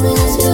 Christmas.